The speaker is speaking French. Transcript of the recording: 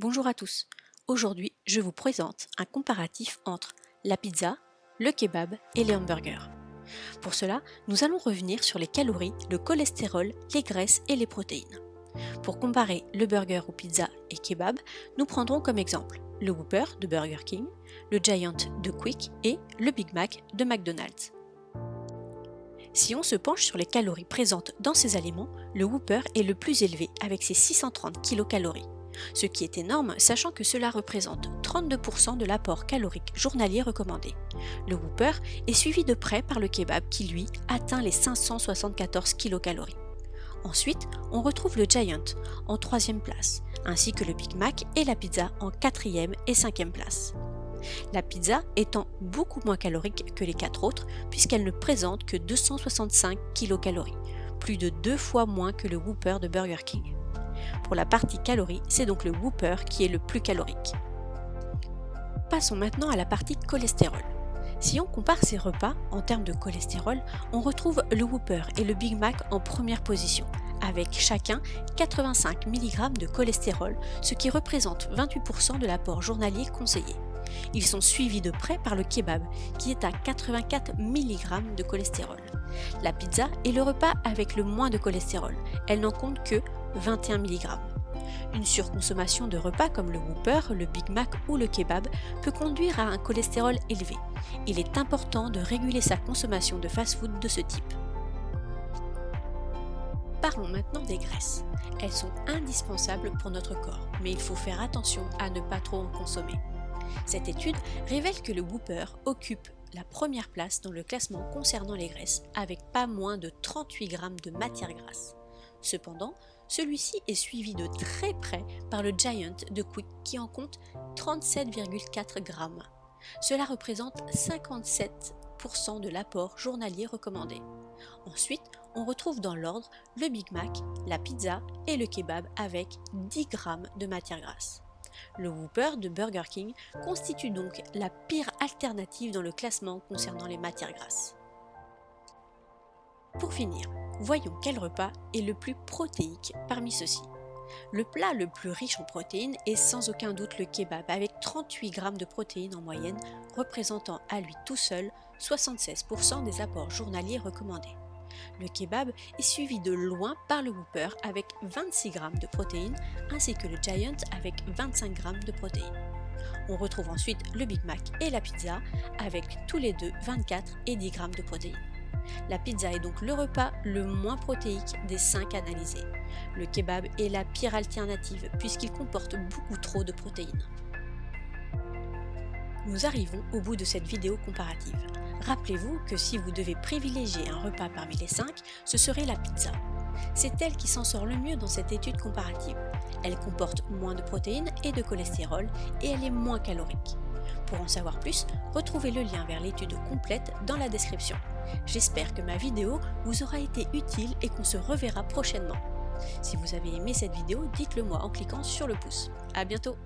Bonjour à tous. Aujourd'hui, je vous présente un comparatif entre la pizza, le kebab et les hamburgers. Pour cela, nous allons revenir sur les calories, le cholestérol, les graisses et les protéines. Pour comparer le burger ou pizza et kebab, nous prendrons comme exemple le Whopper de Burger King, le Giant de Quick et le Big Mac de McDonald's. Si on se penche sur les calories présentes dans ces aliments, le Whopper est le plus élevé avec ses 630 kilocalories, ce qui est énorme sachant que cela représente 32% de l'apport calorique journalier recommandé. Le Whopper est suivi de près par le kebab qui lui atteint les 574 kilocalories. Ensuite, on retrouve le Giant en troisième place, ainsi que le Big Mac et la pizza en quatrième et cinquième place. La pizza étant beaucoup moins calorique que les quatre autres puisqu'elle ne présente que 265 kilocalories, plus de deux fois moins que le Whopper de Burger King. Pour la partie calories, c'est donc le Whopper qui est le plus calorique. Passons maintenant à la partie cholestérol. Si on compare ces repas en termes de cholestérol, on retrouve le Whopper et le Big Mac en première position, avec chacun 85 mg de cholestérol, ce qui représente 28% de l'apport journalier conseillé. Ils sont suivis de près par le kebab, qui est à 84 mg de cholestérol. La pizza est le repas avec le moins de cholestérol, elle n'en compte que 21 mg. Une surconsommation de repas comme le Whopper, le Big Mac ou le kebab peut conduire à un cholestérol élevé. Il est important de réguler sa consommation de fast-food de ce type. Parlons maintenant des graisses. Elles sont indispensables pour notre corps, mais il faut faire attention à ne pas trop en consommer. Cette étude révèle que le Whopper occupe la première place dans le classement concernant les graisses, avec pas moins de 38 grammes de matière grasse. Cependant, celui-ci est suivi de très près par le Giant de Quick qui en compte 37,4 grammes. Cela représente 57% de l'apport journalier recommandé. Ensuite, on retrouve dans l'ordre le Big Mac, la pizza et le kebab avec 10 grammes de matière grasse. Le Whopper de Burger King constitue donc la pire alternative dans le classement concernant les matières grasses. Pour finir, voyons quel repas est le plus protéique parmi ceux-ci. Le plat le plus riche en protéines est sans aucun doute le kebab avec 38 grammes de protéines en moyenne, représentant à lui tout seul 76% des apports journaliers recommandés. Le kebab est suivi de loin par le Whopper avec 26 g de protéines ainsi que le Giant avec 25 g de protéines. On retrouve ensuite le Big Mac et la pizza avec tous les deux 24 et 10 g de protéines. La pizza est donc le repas le moins protéique des 5 analysés. Le kebab est la pire alternative puisqu'il comporte beaucoup trop de protéines. Nous arrivons au bout de cette vidéo comparative. Rappelez-vous que si vous devez privilégier un repas parmi les 5, ce serait la pizza. C'est elle qui s'en sort le mieux dans cette étude comparative. Elle comporte moins de protéines et de cholestérol et elle est moins calorique. Pour en savoir plus, retrouvez le lien vers l'étude complète dans la description. J'espère que ma vidéo vous aura été utile et qu'on se reverra prochainement. Si vous avez aimé cette vidéo, dites-le moi en cliquant sur le pouce. A bientôt